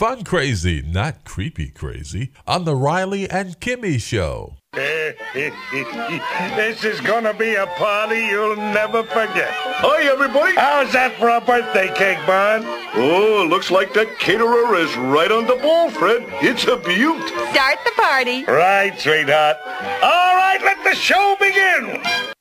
Fun crazy, not creepy crazy, on the Riley and Kimmy Show. this is gonna be a party you'll never forget. Hi, everybody. How's that for a birthday cake, Bud? Oh, looks like the caterer is right on the ball, Fred. It's a beaut. Start the party. Right, sweetheart. All right, let the show begin.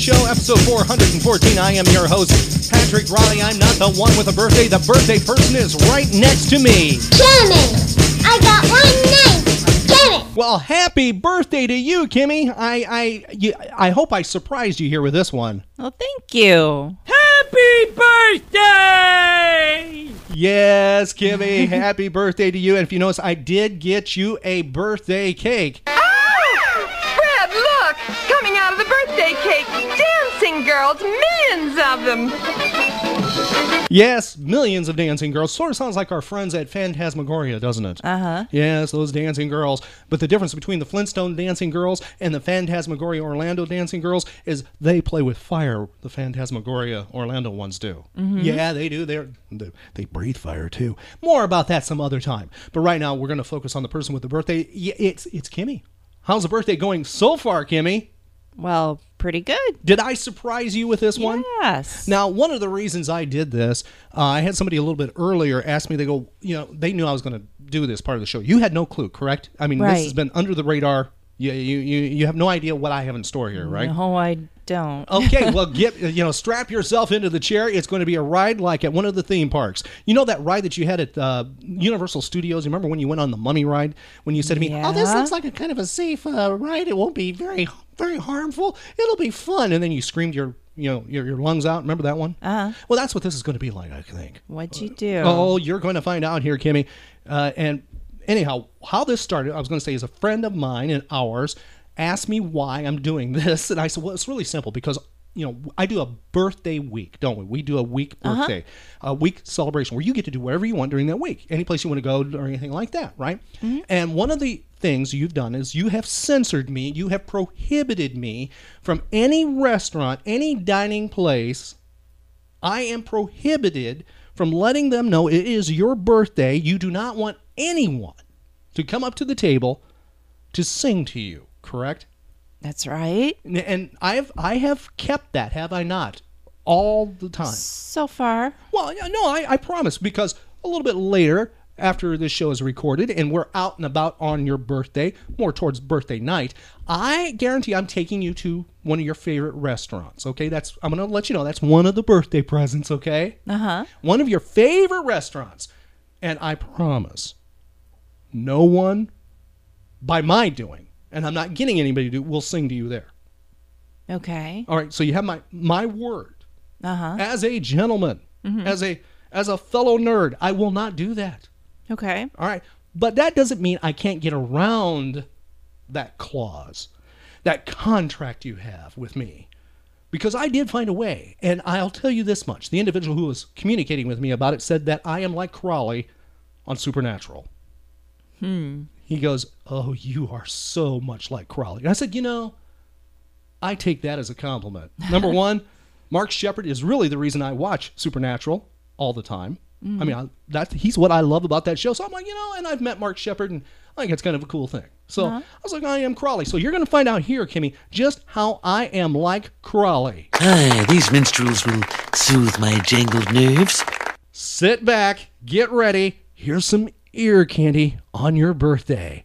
Show, episode 414. I am your host, Patrick Riley. I'm not the one with a birthday. The birthday person is right next to me. Kimmy, I got one name. Kimmy. Well, happy birthday to you, Kimmy. I I you, I hope I surprised you here with this one. Well, thank you. Happy birthday! Yes, Kimmy, happy birthday to you. And if you notice, I did get you a birthday cake. Coming out of the birthday cake, dancing girls, millions of them. Yes, millions of dancing girls. Sort of sounds like our friends at Phantasmagoria, doesn't it? Uh huh. Yes, those dancing girls. But the difference between the Flintstone dancing girls and the Phantasmagoria Orlando dancing girls is they play with fire. The Phantasmagoria Orlando ones do. Yeah, they do. They're, they they breathe fire too. More about that some other time. But right now we're going to focus on the person with the birthday. It's it's Kimmy. How's the birthday going so far, Kimmy? Well, pretty good. Did I surprise you with this one? Yes. Now, one of the reasons I did this, uh, I had somebody a little bit earlier ask me, they go, you know, they knew I was going to do this part of the show. You had no clue, correct? I mean, this has been under the radar. You, you, you, you have no idea what I have in store here, right? No, I don't. Okay, well, get you know, strap yourself into the chair. It's going to be a ride like at one of the theme parks. You know that ride that you had at uh, Universal Studios. You remember when you went on the Mummy ride? When you said to me, "Oh, this looks like a kind of a safe uh, ride. It won't be very, very harmful. It'll be fun." And then you screamed your, you know, your, your lungs out. Remember that one? Uh-huh. Well, that's what this is going to be like. I think. What'd you do? Oh, you're going to find out here, Kimmy. Uh, and anyhow, how this started, I was going to say, is a friend of mine and ours asked me why I'm doing this, and I said, well, it's really simple because. You know, I do a birthday week, don't we? We do a week uh-huh. birthday, a week celebration where you get to do whatever you want during that week, any place you want to go or anything like that, right? Mm-hmm. And one of the things you've done is you have censored me, you have prohibited me from any restaurant, any dining place I am prohibited from letting them know it is your birthday. You do not want anyone to come up to the table to sing to you, correct? That's right. And- And I have I have kept that, have I not? All the time. So far. Well, no, I, I promise because a little bit later, after this show is recorded and we're out and about on your birthday, more towards birthday night, I guarantee I'm taking you to one of your favorite restaurants. Okay, that's I'm gonna let you know that's one of the birthday presents. Okay, Uh huh. one of your favorite restaurants, and I promise, no one, by my doing, and I'm not getting anybody to do, will sing to you there. Okay. All right, so you have my my word Uh huh. as a gentleman, as a as a fellow nerd, I will not do that. Okay. All right, but that doesn't mean I can't get around that clause, that contract you have with me. Because I did find a way, and I'll tell you this much. The individual who was communicating with me about it said that I am like Crowley on Supernatural. Hmm. He goes, Oh, you are so much like Crowley. And I said, You know, I take that as a compliment. Number one, Mark Sheppard is really the reason I watch Supernatural all the time. I mean, mm. I, that he's what I love about that show. So I'm like, you know, and I've met Mark Sheppard, and I think it's kind of a cool thing. So uh-huh. I was like, I am Crowley. So you're going to find out here, Kimmy, just how I am like Crowley. Aye, these minstrels will soothe my jangled nerves. Sit back, get ready. Here's some ear candy on your birthday.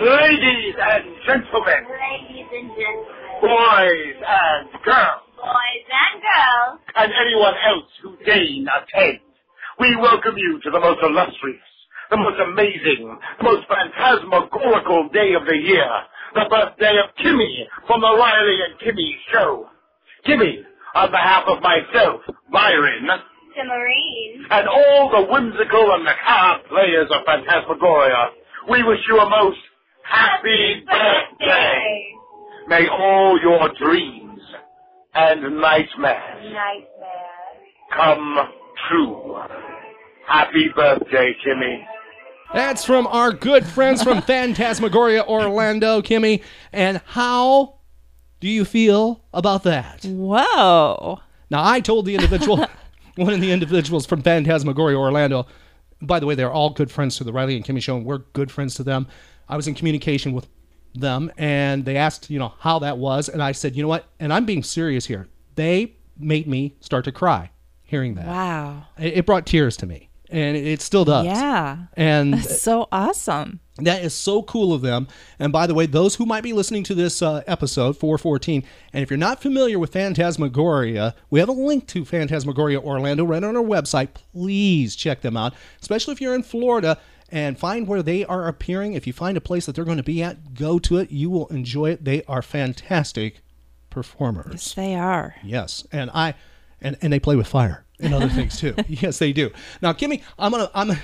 Ladies and gentlemen, Ladies and gentlemen. boys and girls, boys and girls. and anyone else who deign attend. We welcome you to the most illustrious, the most amazing, the most phantasmagorical day of the year, the birthday of Kimmy from the Riley and Kimmy Show. Kimmy, on behalf of myself, Byron, Tamarine. and all the whimsical and macabre players of Phantasmagoria, we wish you a most happy birthday. May all your dreams and nightmares Nightmare. come true. Happy birthday, Kimmy. That's from our good friends from Phantasmagoria Orlando, Kimmy. And how do you feel about that? Whoa. Now, I told the individual, one of the individuals from Phantasmagoria Orlando, by the way, they're all good friends to the Riley and Kimmy show, and we're good friends to them. I was in communication with them, and they asked, you know, how that was. And I said, you know what? And I'm being serious here. They made me start to cry hearing that. Wow. It, it brought tears to me, and it, it still does. Yeah. And That's so awesome. That is so cool of them. And by the way, those who might be listening to this uh, episode 414, and if you're not familiar with Phantasmagoria, we have a link to Phantasmagoria Orlando right on our website. Please check them out, especially if you're in Florida and find where they are appearing. If you find a place that they're going to be at, go to it. You will enjoy it. They are fantastic performers. Yes, they are. Yes, and I, and and they play with fire and other things too. yes, they do. Now, Kimmy, I'm gonna I'm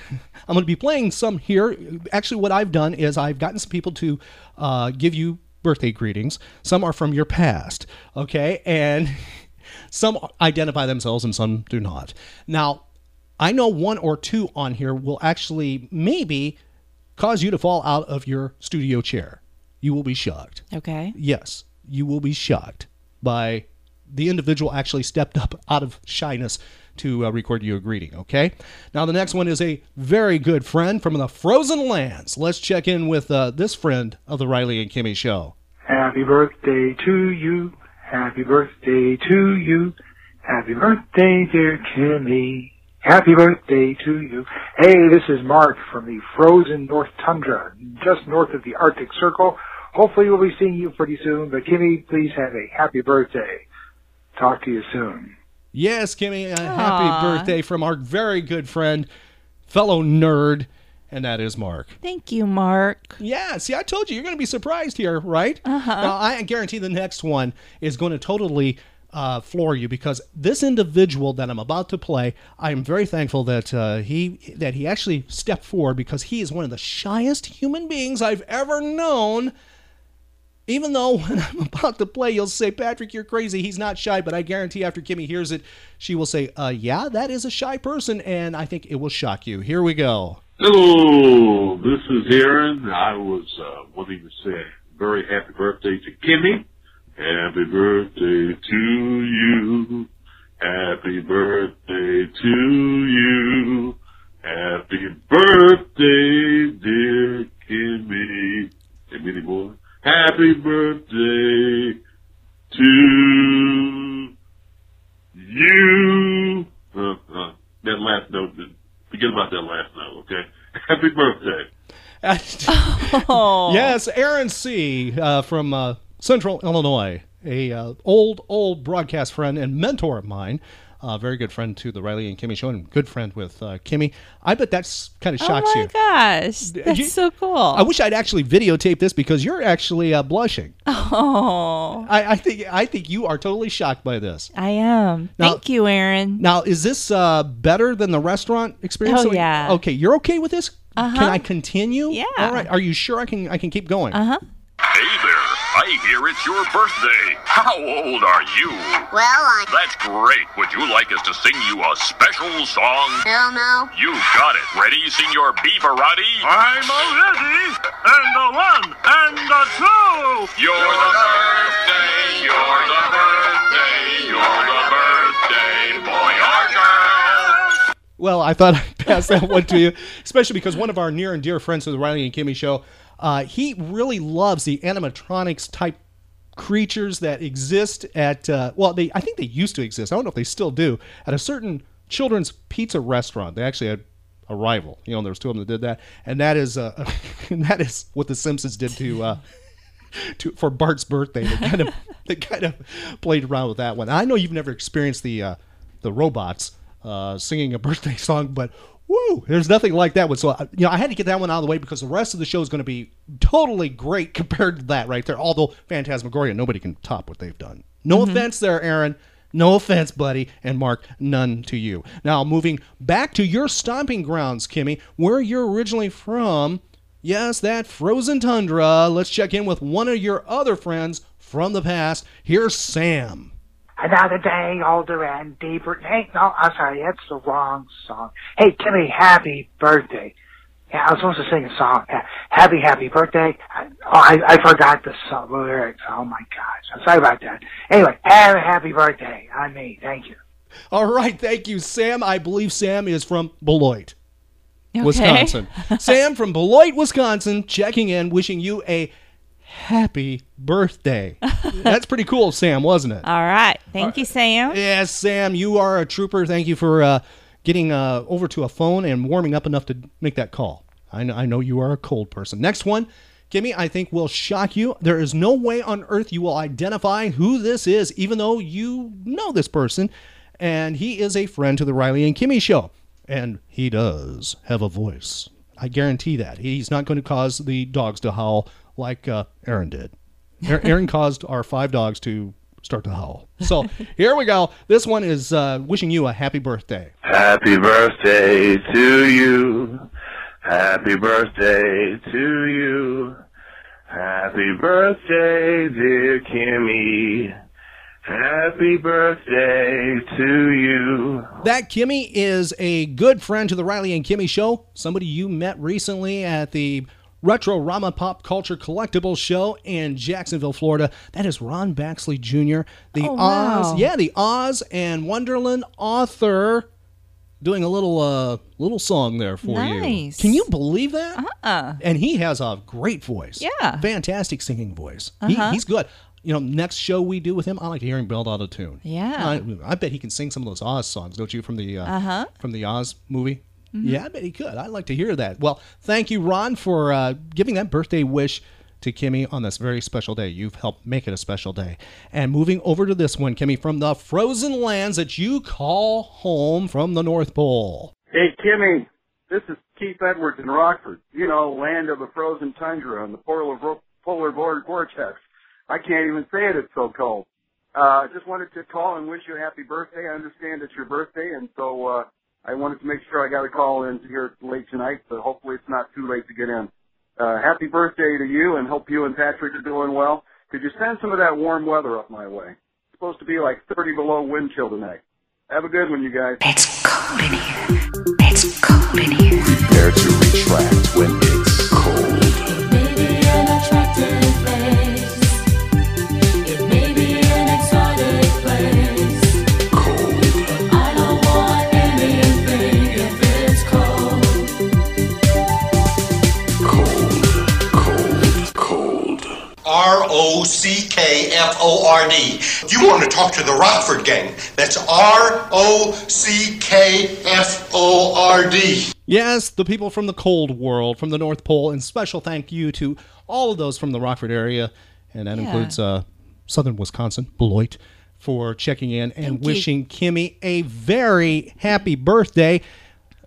I'm gonna be playing some here. Actually, what I've done is I've gotten some people to uh, give you birthday greetings. Some are from your past, okay, and some identify themselves and some do not. Now, I know one or two on here will actually maybe cause you to fall out of your studio chair. You will be shocked. Okay. Yes, you will be shocked by the individual actually stepped up out of shyness to uh, record you a greeting. Okay. Now the next one is a very good friend from the frozen lands. Let's check in with uh, this friend of the Riley and Kimmy show. Happy birthday to you. Happy birthday to you. Happy birthday, dear Kimmy. Happy birthday to you. Hey, this is Mark from the frozen North Tundra, just north of the Arctic Circle. Hopefully we'll be seeing you pretty soon, but Kimmy, please have a happy birthday. Talk to you soon. Yes, Kimmy, a happy birthday from our very good friend, fellow nerd, and that is Mark. Thank you, Mark. Yeah, see, I told you you're going to be surprised here, right? Uh-huh. Now, I guarantee the next one is going to totally uh, floor you because this individual that I'm about to play, I am very thankful that uh, he that he actually stepped forward because he is one of the shyest human beings I've ever known. Even though when I'm about to play, you'll say, Patrick, you're crazy. He's not shy. But I guarantee after Kimmy hears it, she will say, uh, Yeah, that is a shy person. And I think it will shock you. Here we go. Hello, this is Aaron. I was uh, wanting to say very happy birthday to Kimmy. Happy birthday to you. Happy birthday to you. Happy birthday, dear Kimmy. Hey, Minnie boy. Happy birthday to you. Uh, uh, that last note, forget about that last note, okay? Happy birthday. Yes, Aaron C. Uh, from uh, Central Illinois, a uh, old old broadcast friend and mentor of mine. Uh, very good friend to the Riley and Kimmy show, and good friend with uh, Kimmy. I bet that's kind of shocks you. Oh my you. gosh. That's you- so cool. I wish I'd actually videotape this because you're actually uh, blushing. oh. I, I think I think you are totally shocked by this. I am. Now- Thank you, Aaron. Now, is this uh, better than the restaurant experience? Oh, that we- yeah. Okay, you're okay with this? Uh-huh. Can I continue? Yeah. All right. Are you sure I can I can keep going? Uh huh. Hey there, I hear it's your birthday. How old are you? Well, I. That's great. Would you like us to sing you a special song? Hell no. You got it. Ready, Senor Beaverati? I'm a ready, and a one, and a two. You're the birthday, you're the birthday, you're the birthday boy or girl. Well, I thought I'd pass that one to you, especially because one of our near and dear friends of the Riley and Kimmy show, uh, he really loves the animatronics type creatures that exist at uh, well, they I think they used to exist. I don't know if they still do at a certain children's pizza restaurant. They actually had a rival. You know, there was two of them that did that, and that is uh, and that is what the Simpsons did to uh, to for Bart's birthday. They kind of they kind of played around with that one. I know you've never experienced the uh, the robots uh, singing a birthday song, but woo, there's nothing like that one. So you know, I had to get that one out of the way because the rest of the show is going to be totally great compared to that right there. Although Phantasmagoria, nobody can top what they've done. No Mhm. offense there, Aaron. No offense, buddy, and Mark, none to you. Now, moving back to your stomping grounds, Kimmy, where you're originally from. Yes, that frozen tundra. Let's check in with one of your other friends from the past. Here's Sam. Another day older and deeper. Hey, no, I'm sorry, that's the wrong song. Hey, Timmy, happy birthday. Yeah, I was supposed to sing a song. Ha- Happy, happy birthday. I, oh, I, I forgot the song, lyrics. Oh my gosh. I'm sorry about that. Anyway, have a happy birthday on me. Thank you. All right, thank you, Sam. I believe Sam is from Beloit, Okay. Wisconsin. Sam from Beloit, Wisconsin, checking in, wishing you a happy birthday. That's pretty cool, Sam, wasn't it? All right. Thank you, Sam. Yes, Sam, you are a trooper. Thank you for uh, getting uh, over to a phone and warming up enough to make that call. I know, I know you are a cold person. Next one, Kimmy, I think will shock you. There is no way on earth you will identify who this is, even though you know this person. And he is a friend to the Riley and Kimmy show. And he does have a voice. I guarantee that. He's not going to cause the dogs to howl like uh, Aaron did. Aaron caused our five dogs to start to howl. So here we go. This one is uh, wishing you a happy birthday. Happy birthday to you. Happy birthday to you. Happy birthday, dear Kimmy. Happy birthday to you. That Kimmy is a good friend to the Riley and Kimmy show. Somebody you met recently at the Retro Rama Pop Culture Collectibles show in Jacksonville, Florida. That is Ron Baxley Jr., the Oh, Oz, wow. yeah, the Oz and Wonderland author, doing a little uh little song there for you. Can you believe that? Uh-uh. And he has a great voice. Yeah. Fantastic singing voice. Uh-huh. he's good. You know, next show we do with him, I like to hear him build out a tune. Yeah. I, I bet he can sing some of those Oz songs, don't you, from the uh, Uh-huh. from the Oz movie? Mhm. Yeah, I bet he could. I'd like to hear that. Well, thank you, Ron, for uh, giving that birthday wish to Kimmy on this very special day. You've helped make it a special day. And moving over to this one, Kimmy, from the frozen lands that you call home from the North Pole. Hey, Kimmy, this is Keith Edwards in Rockford. You know, land of the frozen tundra and the polar, vo- polar vor- vortex. I can't even say it, it's so cold. Uh, just wanted to call and wish you a happy birthday. I understand it's your birthday, and so, uh, I wanted to make sure I got a call in here late tonight, but hopefully it's not too late to get in. Uh, happy birthday to you, and hope you and Patrick are doing well. Could you send some of that warm weather up my way? It's supposed to be like 30 below wind chill tonight. Have a good one, you guys. It's cold in here. It's cold in here. Prepare to retract when F O R D. You want to talk to the Rockford gang. That's R O C K F O R D. Yes, the people from the cold world, from the North Pole, and special thank you to all of those from the Rockford area, and that Yeah. includes uh, southern Wisconsin, Beloit, for checking in and Thank you. wishing Kimmy a very happy birthday.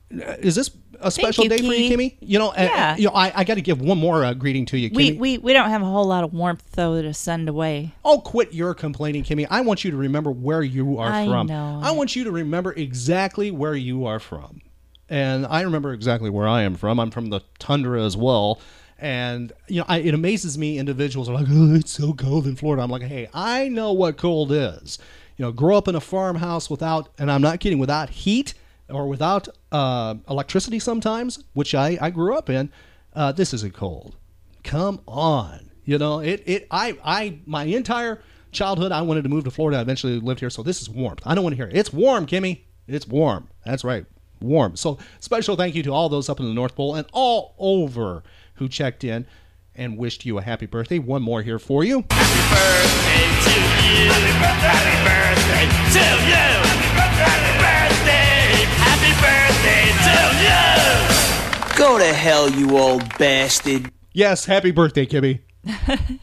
Is this a special you, day for you, Kimmy? You know, uh, Yeah. you know, I, I got to give one more uh, greeting to you, Kimmy. We, we we don't have a whole lot of warmth though to send away. Oh, quit your complaining, Kimmy. I want you to remember where you are I from. know I want you to remember exactly where you are from. And I remember exactly where I am from. I'm from the tundra as well. And, you know, I, it amazes me individuals are like, oh, it's so cold in Florida. I'm like, hey, I know what cold is. You know, grow up in a farmhouse without, and I'm not kidding, without heat or without uh, electricity sometimes, which I, I grew up in. Uh, this isn't cold. Come on. You know it it i i my entire childhood i wanted to move to florida. I eventually lived here so this is warmth. I don't want to hear it. it's warm kimmy. It's warm. That's right. Warm. So special thank you to all those up in the north pole and all over who checked in and wished you a happy birthday. One more here for you Go to hell, you old bastard. yes happy birthday kimmy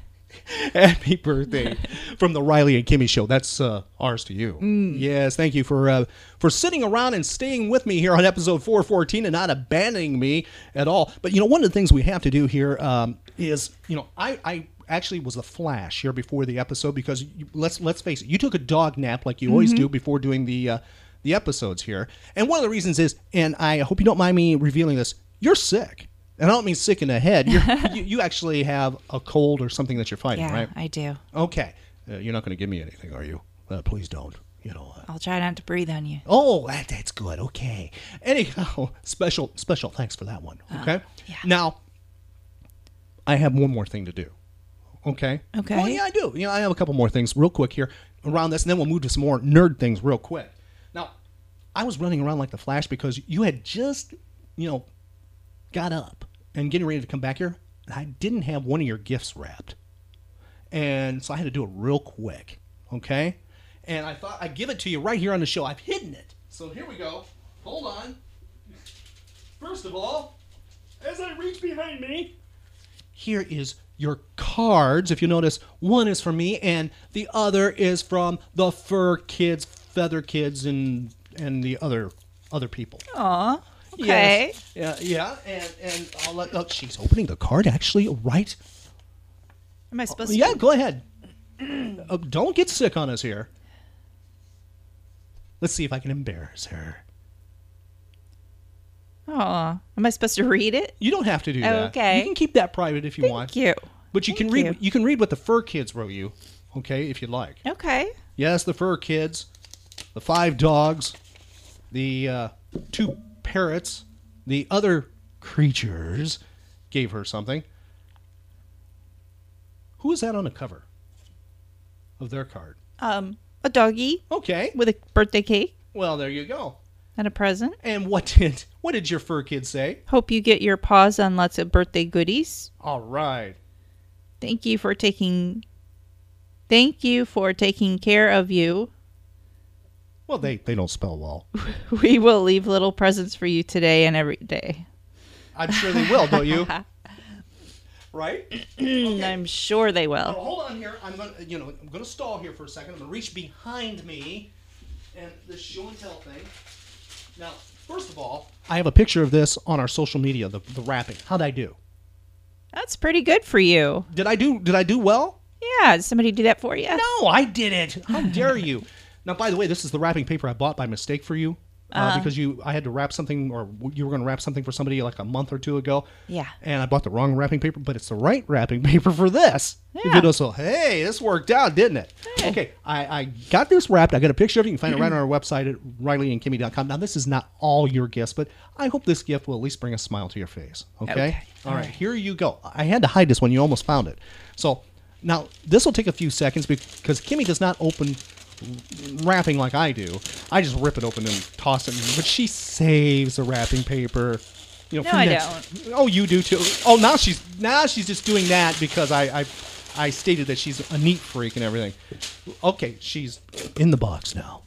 Happy birthday from the Riley and Kimmy show. That's uh, ours to you. Yes, thank you for uh, for sitting around and staying with me here on episode 414 and not abandoning me at all. But you know, one of the things we have to do here um, is, you know, I, I actually was a Flash here before the episode because you, let's let's face it, you took a dog nap like you always Mhm. do before doing the uh, the episodes here. And one of the reasons is, and I hope you don't mind me revealing this, you're sick. And I don't mean sick in the head. You're, you, you actually have a cold or something that you're fighting, Yeah, right? I do. Okay. Uh, you're not going to give me anything, are you? Uh, please don't. You know. I'll try not to breathe on you. Oh, that, that's good. Okay. Anyhow, special special thanks for that one. Okay. yeah. Now, I have one more thing to do. Okay. Okay. Well, yeah, I do. You know, I have a couple more things real quick here around this, and then we'll move to some more nerd things real quick. Now, I was running around like the Flash because you had just, you know, got up and getting ready to come back here. and I didn't have one of your gifts wrapped. And so I had to do it real quick. Okay? And I thought I'd give it to you right here on the show. I've hidden it. So here we go. Hold on. First of all, as I reach behind me, here is your cards. If you notice, one is from me and the other is from the fur kids, feather kids, and and the other other people. Aw. Okay. Yes. Yeah, yeah, and and I'll let. Oh, she's opening the card actually right. Am I supposed to? Yeah, go ahead. Uh, don't get sick on us here. Let's see if I can embarrass her. Aw. Am I supposed to read it? You don't have to do that. Okay. You can keep that private if you want. Thank you. But you can read. you. You. can read what the fur kids wrote you. Okay, if you'd like. Okay. Yes, the fur kids, the five dogs, the uh, two parrots, the other creatures gave her something. Who is that on the cover of their card? Um, a doggy. Okay. With a birthday cake Well, there you go. and a present. And what did what did your fur kids say? Hope you get your paws on lots of birthday goodies. All right. Thank you for taking. Thank you for taking care of you. Well, they they don't spell well. We will leave little presents for you today and every day. I'm sure they will, don't you? right? I'm sure they Now, will. hold on here. I'm gonna you know I'm gonna stall here for a second. I'm gonna reach behind me and this show and tell thing. Now, first of all, I have a picture of this on our social media. The the wrapping. How'd I do? That's pretty good for you. Did I do Did I do well? Yeah. Did somebody do that for you? No, I did it. How dare you? Now, by the way, this is the wrapping paper I bought by mistake for you. Uh, Uh. because you, I had to wrap something, or you were going to wrap something for somebody like a month or two ago. Yeah. And I bought the wrong wrapping paper, but it's the right wrapping paper for this. Yeah. You know, so hey, this worked out, didn't it? Okay, I, I got this wrapped. I got a picture of it. You can find it right on our website at rileyandkimmy.com. Now, this is not all your gifts, but I hope this gift will at least bring a smile to your face. Okay. Okay. All right, here you go. I had to hide this one. You almost found it. So now this will take a few seconds because Kimmy does not open wrapping like I do. I just rip it open and toss it. But she saves the wrapping paper. You know, No, I next- Oh, you do too. Oh, now she's now she's just doing that because I I, I stated that she's a neat freak and everything. Okay, she's in the box now.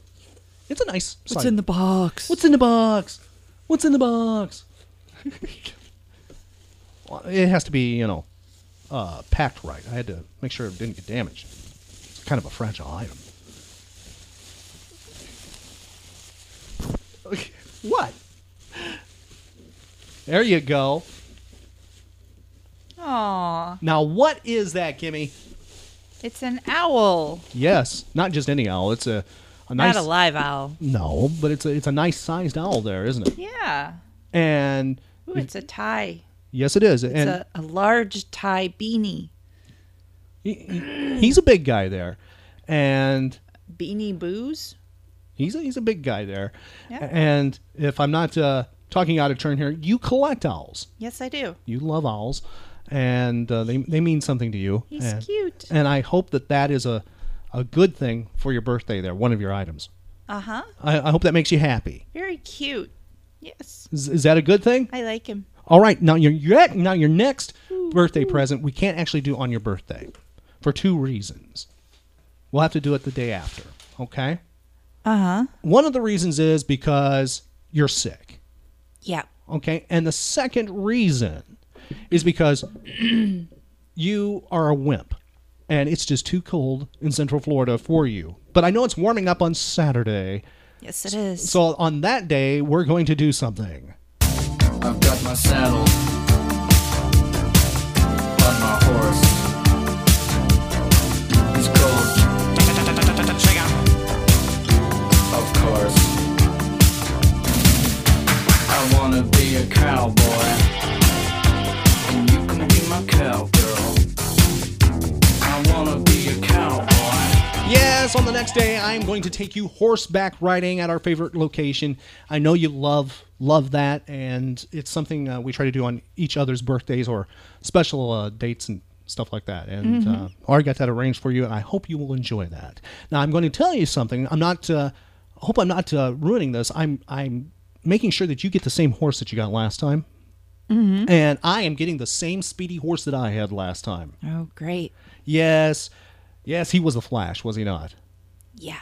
It's a nice. What's in the box? What's in the box? What's in the box? It has to be, you know, uh, packed right. I had to make sure it didn't get damaged. It's kind of a fragile item. what? There you go. Aw. Now, what is that, Kimmy? It's an owl. Yes, not just any owl. It's a, a nice. Not a live owl. No, but it's a it's a nice sized owl there, isn't it? Yeah. And Ooh, it's a tie. yes, it is. It's and a, a large Ty Beanie. he's a big guy there, and Beanie Boos? He's a, he's a big guy there. Yeah. And if I'm not uh, talking out of turn here, you collect owls. Yes, I do. You love owls, and uh, they they mean something to you. He's and, cute. And I hope that that is a a good thing for your birthday. There, one of your items. Uh huh. I, I hope that makes you happy. Very cute. Yes. Is, is that a good thing? I like him. All right, now your your now your next birthday present we can't actually do on your birthday for two reasons. We'll have to do it the day after. Okay. Uh huh. One of the reasons is because you're sick. Yeah. Okay, and the second reason is because you are a wimp. and it's just too cold in Central Florida for you. But I know it's warming up on Saturday. Yes, it is. So on that day, we're going to do something. I've got my saddle cowboy. And you can be my cowgirl. I wanna be a cowboy. Yes, on the next day, I'm going to take you horseback riding at our favorite location. I know you love love that, and it's something uh, we try to do on each other's birthdays or special uh, dates and stuff like that. And Mhm. uh, I already got that arranged for you, and I hope you will enjoy that. Now, I'm going to tell you something. I'm not. Uh, I hope I'm not uh, ruining this. I'm I'm making sure that you get the same horse that you got last time. Mhm. And I am getting the same speedy horse that I had last time. Oh, great. Yes, yes, he was a Flash, was he not? Yeah.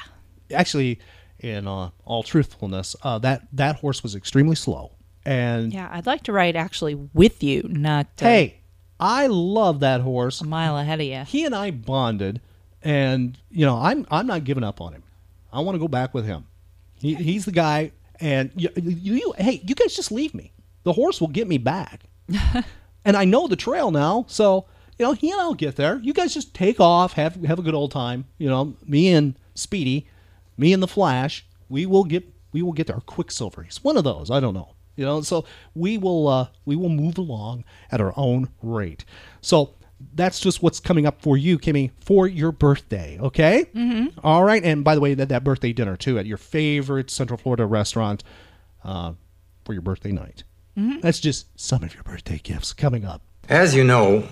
Actually, in uh, all truthfulness, uh, that that horse was extremely slow. And Yeah, I'd like to ride actually with you, not uh, hey, I love that horse. A mile ahead of you. He and I bonded, and you know, I'm I'm not giving up on him. I want to go back with him. He, he's the guy, and you, you, you, hey, you guys just leave me. The horse will get me back, and I know the trail now, so you know he and I'll get there. You guys just take off, have have a good old time. You know, me and Speedy, me and the Flash, we will get we will get there. Quicksilver, he's one of those. I don't know. You know, so we will uh, we will move along at our own rate. So that's just what's coming up for you, Kimmy, for your birthday. Okay. Mm-hmm. All right. And by the way, that that birthday dinner too at your favorite Central Florida restaurant uh, for your birthday night. Mhm. That's just some of your birthday gifts coming up. As you know,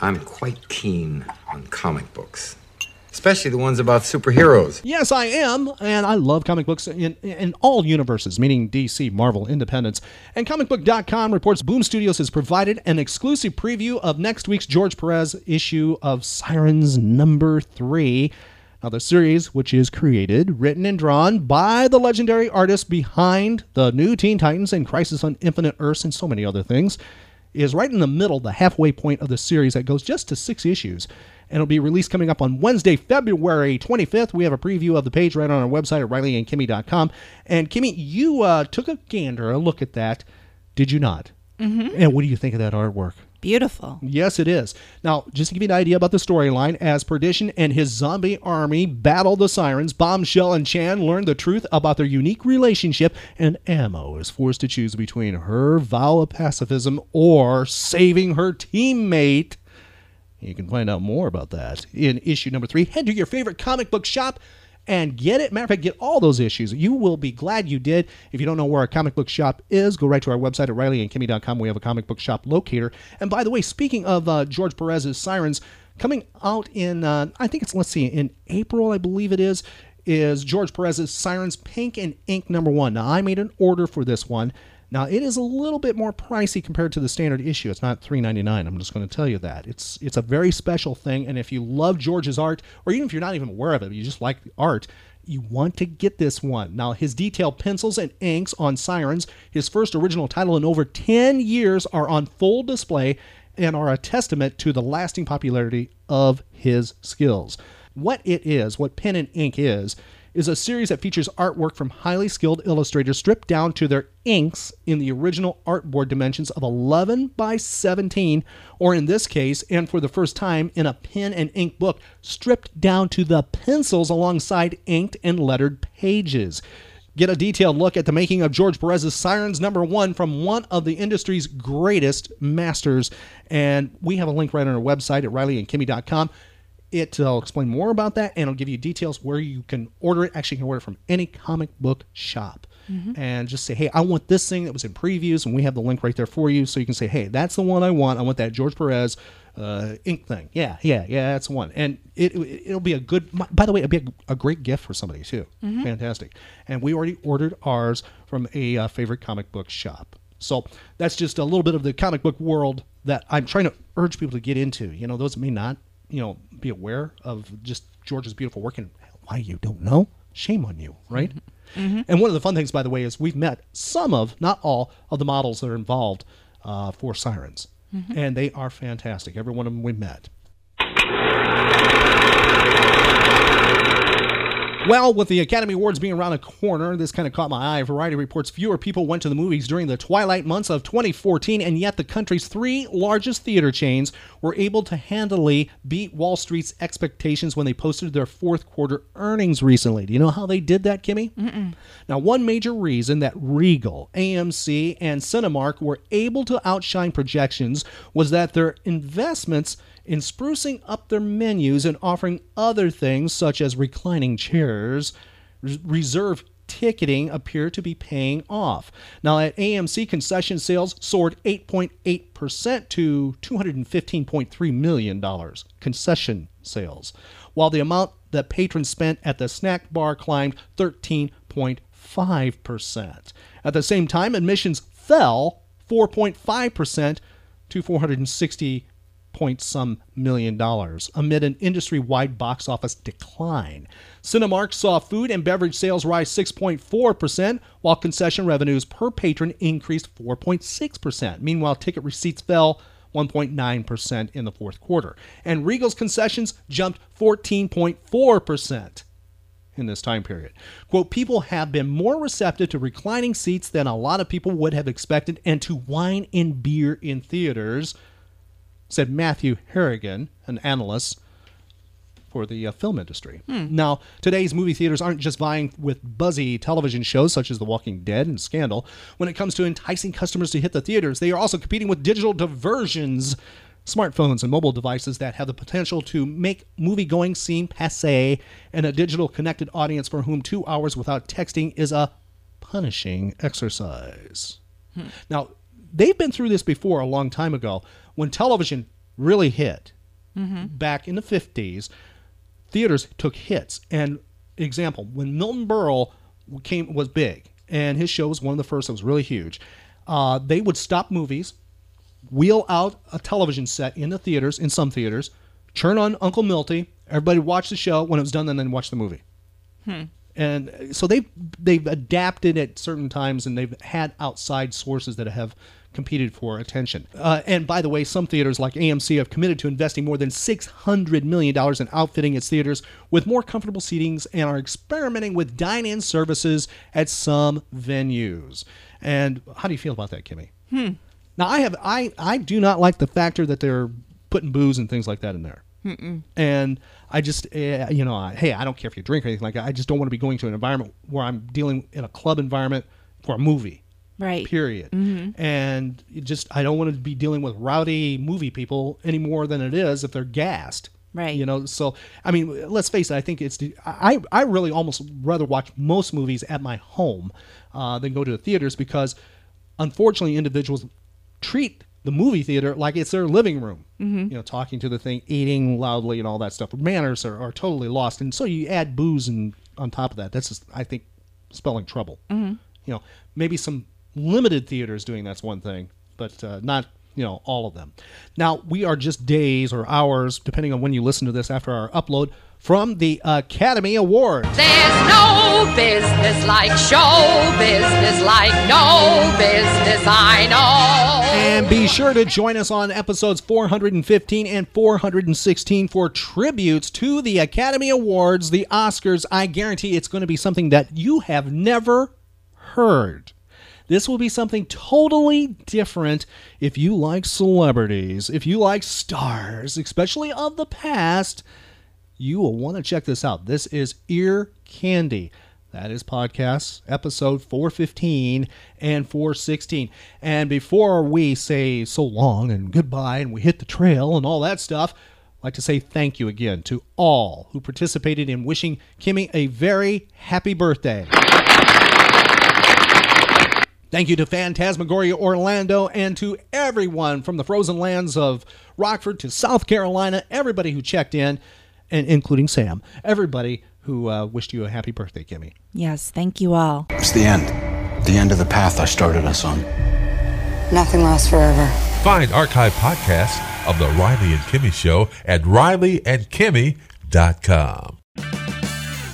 I'm quite keen on comic books, especially the ones about superheroes. Yes, I am, and I love comic books in, in all universes, meaning DC, Marvel, Independence. And comicbook.com reports Boom Studios has provided an exclusive preview of next week's George Perez issue of Sirens number three. Now, the series, which is created, written, and drawn by the legendary artist behind the new Teen Titans and Crisis on Infinite Earths and so many other things, is right in the middle, the halfway point of the series that goes just to six issues. And it'll be released coming up on Wednesday, February 25th. We have a preview of the page right on our website at RileyandKimmy.com. And Kimmy, you uh, took a gander, a look at that, did you not? Mhm. And what do you think of that artwork? Beautiful. Yes, it is. Now, just to give you an idea about the storyline, as Perdition and his zombie army battle the sirens, Bombshell and Chan learn the truth about their unique relationship, and Ammo is forced to choose between her vow of pacifism or saving her teammate. You can find out more about that in issue number three. Head to your favorite comic book shop and get it. Matter of fact, get all those issues. You will be glad you did. If you don't know where our comic book shop is, go right to our website at RileyandKimmy.com. We have a comic book shop locator. And by the way, speaking of uh, George Perez's Sirens, coming out in, uh, I think it's, let's see, in April, I believe it is, is George Perez's Sirens Pen and Ink number one. Now, I made an order for this one. Now it is a little bit more pricey compared to the standard issue. It's not $3.99. I'm just going to tell you that. It's it's a very special thing and if you love George's art or even if you're not even aware of it, you just like the art, you want to get this one. Now his detailed pencils and inks on Sirens, his first original title in over 10 years are on full display and are a testament to the lasting popularity of his skills. What it is, what pen and ink is, is a series that features artwork from highly skilled illustrators stripped down to their inks in the original artboard dimensions of 11 by 17, or in this case, and for the first time in a pen and ink book, stripped down to the pencils alongside inked and lettered pages. Get a detailed look at the making of George Perez's Sirens number one from one of the industry's greatest masters. And we have a link right on our website at rileyandkimmy.com. It will explain more about that and it'll give you details where you can order it. Actually, you can order it from any comic book shop. Mhm. And just say, hey, I want this thing that was in previews, and we have the link right there for you. So you can say, hey, that's the one I want. I want that George Perez uh, ink thing. Yeah, yeah, yeah, that's one. And it, it'll be a good, by the way, it'll be a, a great gift for somebody too. Mhm. Fantastic. And we already ordered ours from a uh, favorite comic book shop. So that's just a little bit of the comic book world that I'm trying to urge people to get into. You know, those may not, you know, be aware of just George's beautiful work and why you don't know, shame on you, right? Mhm. And one of the fun things, by the way, is we've met some of, not all, of the models that are involved uh, for Sirens. Mhm. And they are fantastic. Every one of them we met. Well, with the Academy Awards being around the corner, this kind of caught my eye. Variety reports fewer people went to the movies during the twilight months of 2014, and yet the country's three largest theater chains were able to handily beat Wall Street's expectations when they posted their fourth quarter earnings recently. Do you know how they did that, Kimmy? Mm-mm. Now, one major reason that Regal, AMC, and Cinemark were able to outshine projections was that their investments in sprucing up their menus and offering other things such as reclining chairs, reserve ticketing appear to be paying off. Now, at AMC, concession sales soared 8.8% to $215.3 million. Concession sales. While the amount that patrons spent at the snack bar climbed 13.5%. At the same time, admissions fell 4.5% to 460 point some million dollars amid an industry wide box office decline. Cinemark saw food and beverage sales rise 6.4%, while concession revenues per patron increased 4.6%. Meanwhile, ticket receipts fell 1.9% in the fourth quarter. And Regal's concessions jumped 14.4% in this time period. Quote, people have been more receptive to reclining seats than a lot of people would have expected and to wine and beer in theaters said Matthew Harrigan, an analyst for the uh, film industry. Now, today's movie theaters aren't just vying with buzzy television shows such as The Walking Dead and Scandal. When it comes to enticing customers to hit the theaters, they are also competing with digital diversions, smartphones and mobile devices that have the potential to make movie going seem passe, and a digital connected audience for whom two hours without texting is a punishing exercise. Now, they've been through this before a long time ago when television really hit Mhm. back in the 50s theaters took hits and example when milton berle came was big and his show was one of the first that was really huge uh, they would stop movies wheel out a television set in the theaters in some theaters turn on uncle milty everybody watch the show when it was done and then watch the movie Hmm. and so they've they've adapted at certain times and they've had outside sources that have competed for attention uh, and by the way some theaters like amc have committed to investing more than $600 million in outfitting its theaters with more comfortable seatings and are experimenting with dine-in services at some venues and how do you feel about that kimmy Hmm. now i have i i do not like the factor that they're putting booze and things like that in there Mm-mm. and I just, uh, you know, I, hey, I don't care if you drink or anything like that. I just don't want to be going to an environment where I'm dealing in a club environment for a movie. Right. Period. Mhm. And it just, I don't want to be dealing with rowdy movie people any more than it is if they're gassed. Right. You know, so I mean, let's face it. I think it's I I really almost rather watch most movies at my home uh, than go to the theaters because, unfortunately, individuals treat the movie theater like it's their living room. Mhm. You know, talking to the thing, eating loudly, and all that stuff. Manners are, are totally lost, and so you add booze and on top of that. That's just, I think, spelling trouble. Mhm. You know, maybe some limited theaters doing that's one thing, but uh, not you know all of them. Now we are just days or hours, depending on when you listen to this after our upload from the Academy Awards. There's no business like show business, like no business I know. And be sure to join us on episodes 415 and 416 for tributes to the Academy Awards, the Oscars. I guarantee it's going to be something that you have never heard. This will be something totally different if you like celebrities, if you like stars, especially of the past. You will want to check this out. This is Ear Candy. That is podcast episode 415 and 416. And before we say so long and goodbye and we hit the trail and all that stuff, I'd like to say thank you again to all who participated in wishing Kimmy a very happy birthday. Thank you to Phantasmagoria Orlando and to everyone from the frozen lands of Rockford to South Carolina, everybody who checked in, and including Sam, everybody who uh, wished you a happy birthday, Kimmy. Yes, thank you all. It's the end. The end of the path I started us on. Nothing lasts forever. Find archive podcasts of The Riley and Kimmy Show at rileyandkimmy.com.